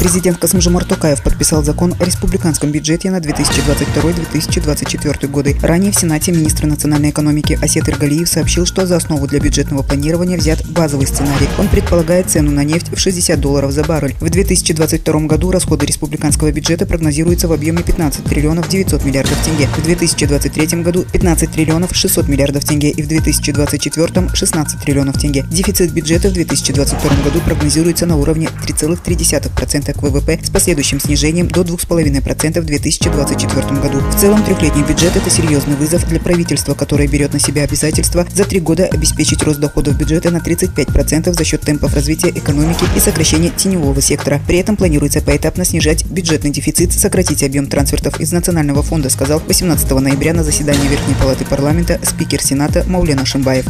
Президент Касымжамар Токаев подписал закон о республиканском бюджете на 2022-2024 годы. Ранее в Сенате министр национальной экономики Асет Иргалиев сообщил, что за основу для бюджетного планирования взят базовый сценарий. Он предполагает цену на нефть в 60 долларов за баррель. В 2022 году расходы республиканского бюджета прогнозируются в объеме 15 триллионов 900 миллиардов тенге. В 2023 году 15 триллионов 600 миллиардов тенге и в 2024 16 триллионов тенге. Дефицит бюджета в 2022 году прогнозируется на уровне 3,3% к ВВП с последующим снижением до 2,5% в 2024 году. В целом, трехлетний бюджет – это серьезный вызов для правительства, которое берет на себя обязательство за три года обеспечить рост доходов бюджета на 35% за счет темпов развития экономики и сокращения теневого сектора. При этом планируется поэтапно снижать бюджетный дефицит, сократить объем трансфертов из Национального фонда, сказал 18 ноября на заседании Верхней Палаты парламента спикер Сената Маулена Шимбаев.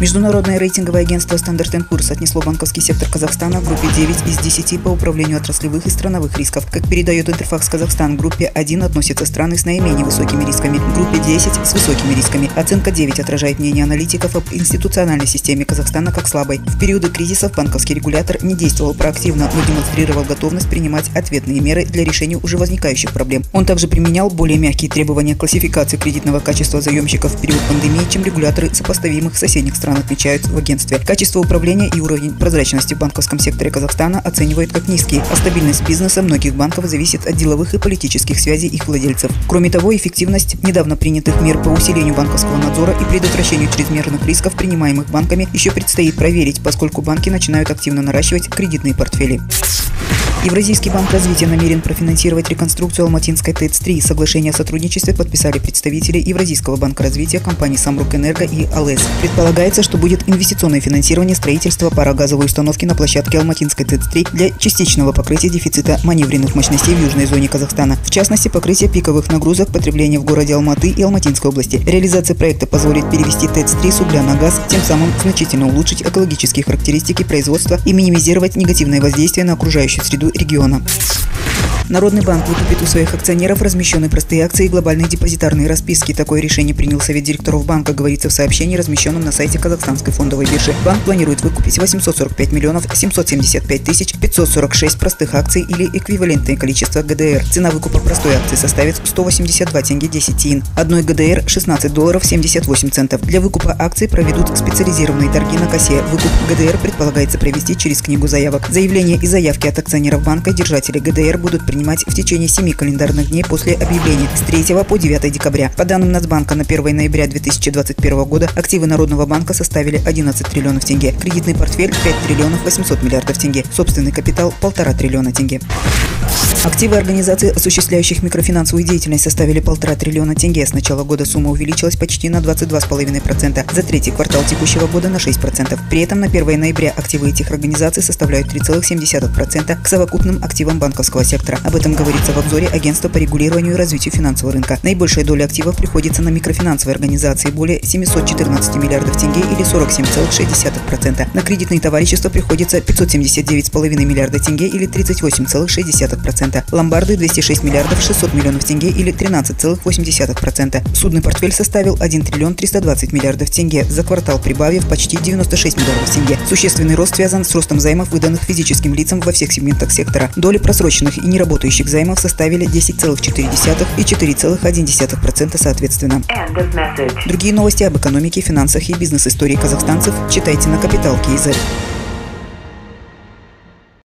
Международное рейтинговое агентство Standard Poor's отнесло банковский сектор Казахстана в группе 9 из 10 по управлению отраслевых и страновых рисков. Как передает Интерфакс Казахстан, в группе 1 относятся страны с наименее высокими рисками, в группе 10 с высокими рисками. Оценка 9 отражает мнение аналитиков об институциональной системе Казахстана как слабой. В периоды кризисов банковский регулятор не действовал проактивно, но демонстрировал готовность принимать ответные меры для решения уже возникающих проблем. Он также применял более мягкие требования классификации кредитного качества заемщиков в период пандемии, чем регуляторы сопоставимых соседних стран стран отмечают в агентстве. Качество управления и уровень прозрачности в банковском секторе Казахстана оценивают как низкие, а стабильность бизнеса многих банков зависит от деловых и политических связей их владельцев. Кроме того, эффективность недавно принятых мер по усилению банковского надзора и предотвращению чрезмерных рисков, принимаемых банками, еще предстоит проверить, поскольку банки начинают активно наращивать кредитные портфели. Евразийский банк развития намерен профинансировать реконструкцию Алматинской ТЭЦ-3. Соглашение о сотрудничестве подписали представители Евразийского банка развития, компании «Самрук Энерго» и АЛЭС. Предполагается, что будет инвестиционное финансирование строительства парогазовой установки на площадке Алматинской ТЭЦ-3 для частичного покрытия дефицита маневренных мощностей в южной зоне Казахстана. В частности, покрытие пиковых нагрузок потребления в городе Алматы и Алматинской области. Реализация проекта позволит перевести ТЭЦ-3 с угля на газ, тем самым значительно улучшить экологические характеристики производства и минимизировать негативное воздействие на окружающую среду региона. Народный банк выкупит у своих акционеров размещенные простые акции и глобальные депозитарные расписки. Такое решение принял Совет директоров банка, говорится в сообщении, размещенном на сайте Казахстанской фондовой биржи. Банк планирует выкупить 845 миллионов 775 тысяч 546 простых акций или эквивалентное количество ГДР. Цена выкупа простой акции составит 182 тенге 10 тин. Одной ГДР 16 долларов 78 центов. Для выкупа акций проведут специализированные торги на кассе. Выкуп ГДР предполагается провести через книгу заявок. Заявления и заявки от акционеров банка держатели ГДР будут приняты принимать в течение 7 календарных дней после объявления с 3 по 9 декабря. По данным Нацбанка, на 1 ноября 2021 года активы Народного банка составили 11 триллионов тенге, кредитный портфель 5 триллионов 800 миллиардов тенге, собственный капитал 1,5 триллиона тенге. Активы организаций, осуществляющих микрофинансовую деятельность, составили полтора триллиона тенге. С начала года сумма увеличилась почти на 22,5%, за третий квартал текущего года на 6%. При этом на 1 ноября активы этих организаций составляют 3,7% к совокупным активам банковского сектора. Об этом говорится в обзоре Агентства по регулированию и развитию финансового рынка. Наибольшая доля активов приходится на микрофинансовые организации более 714 миллиардов тенге или 47,6%. На кредитные товарищества приходится 579,5 миллиарда тенге или 38,6%. 2,5%. Ломбарды 206 миллиардов 600 миллионов тенге или 13,8%. Судный портфель составил 1 триллион 320 миллиардов тенге, за квартал прибавив почти 96 миллиардов тенге. Существенный рост связан с ростом займов, выданных физическим лицам во всех сегментах сектора. Доли просроченных и неработающих займов составили 10,4 и 4,1% соответственно. Другие новости об экономике, финансах и бизнес-истории казахстанцев читайте на Капитал Киезет.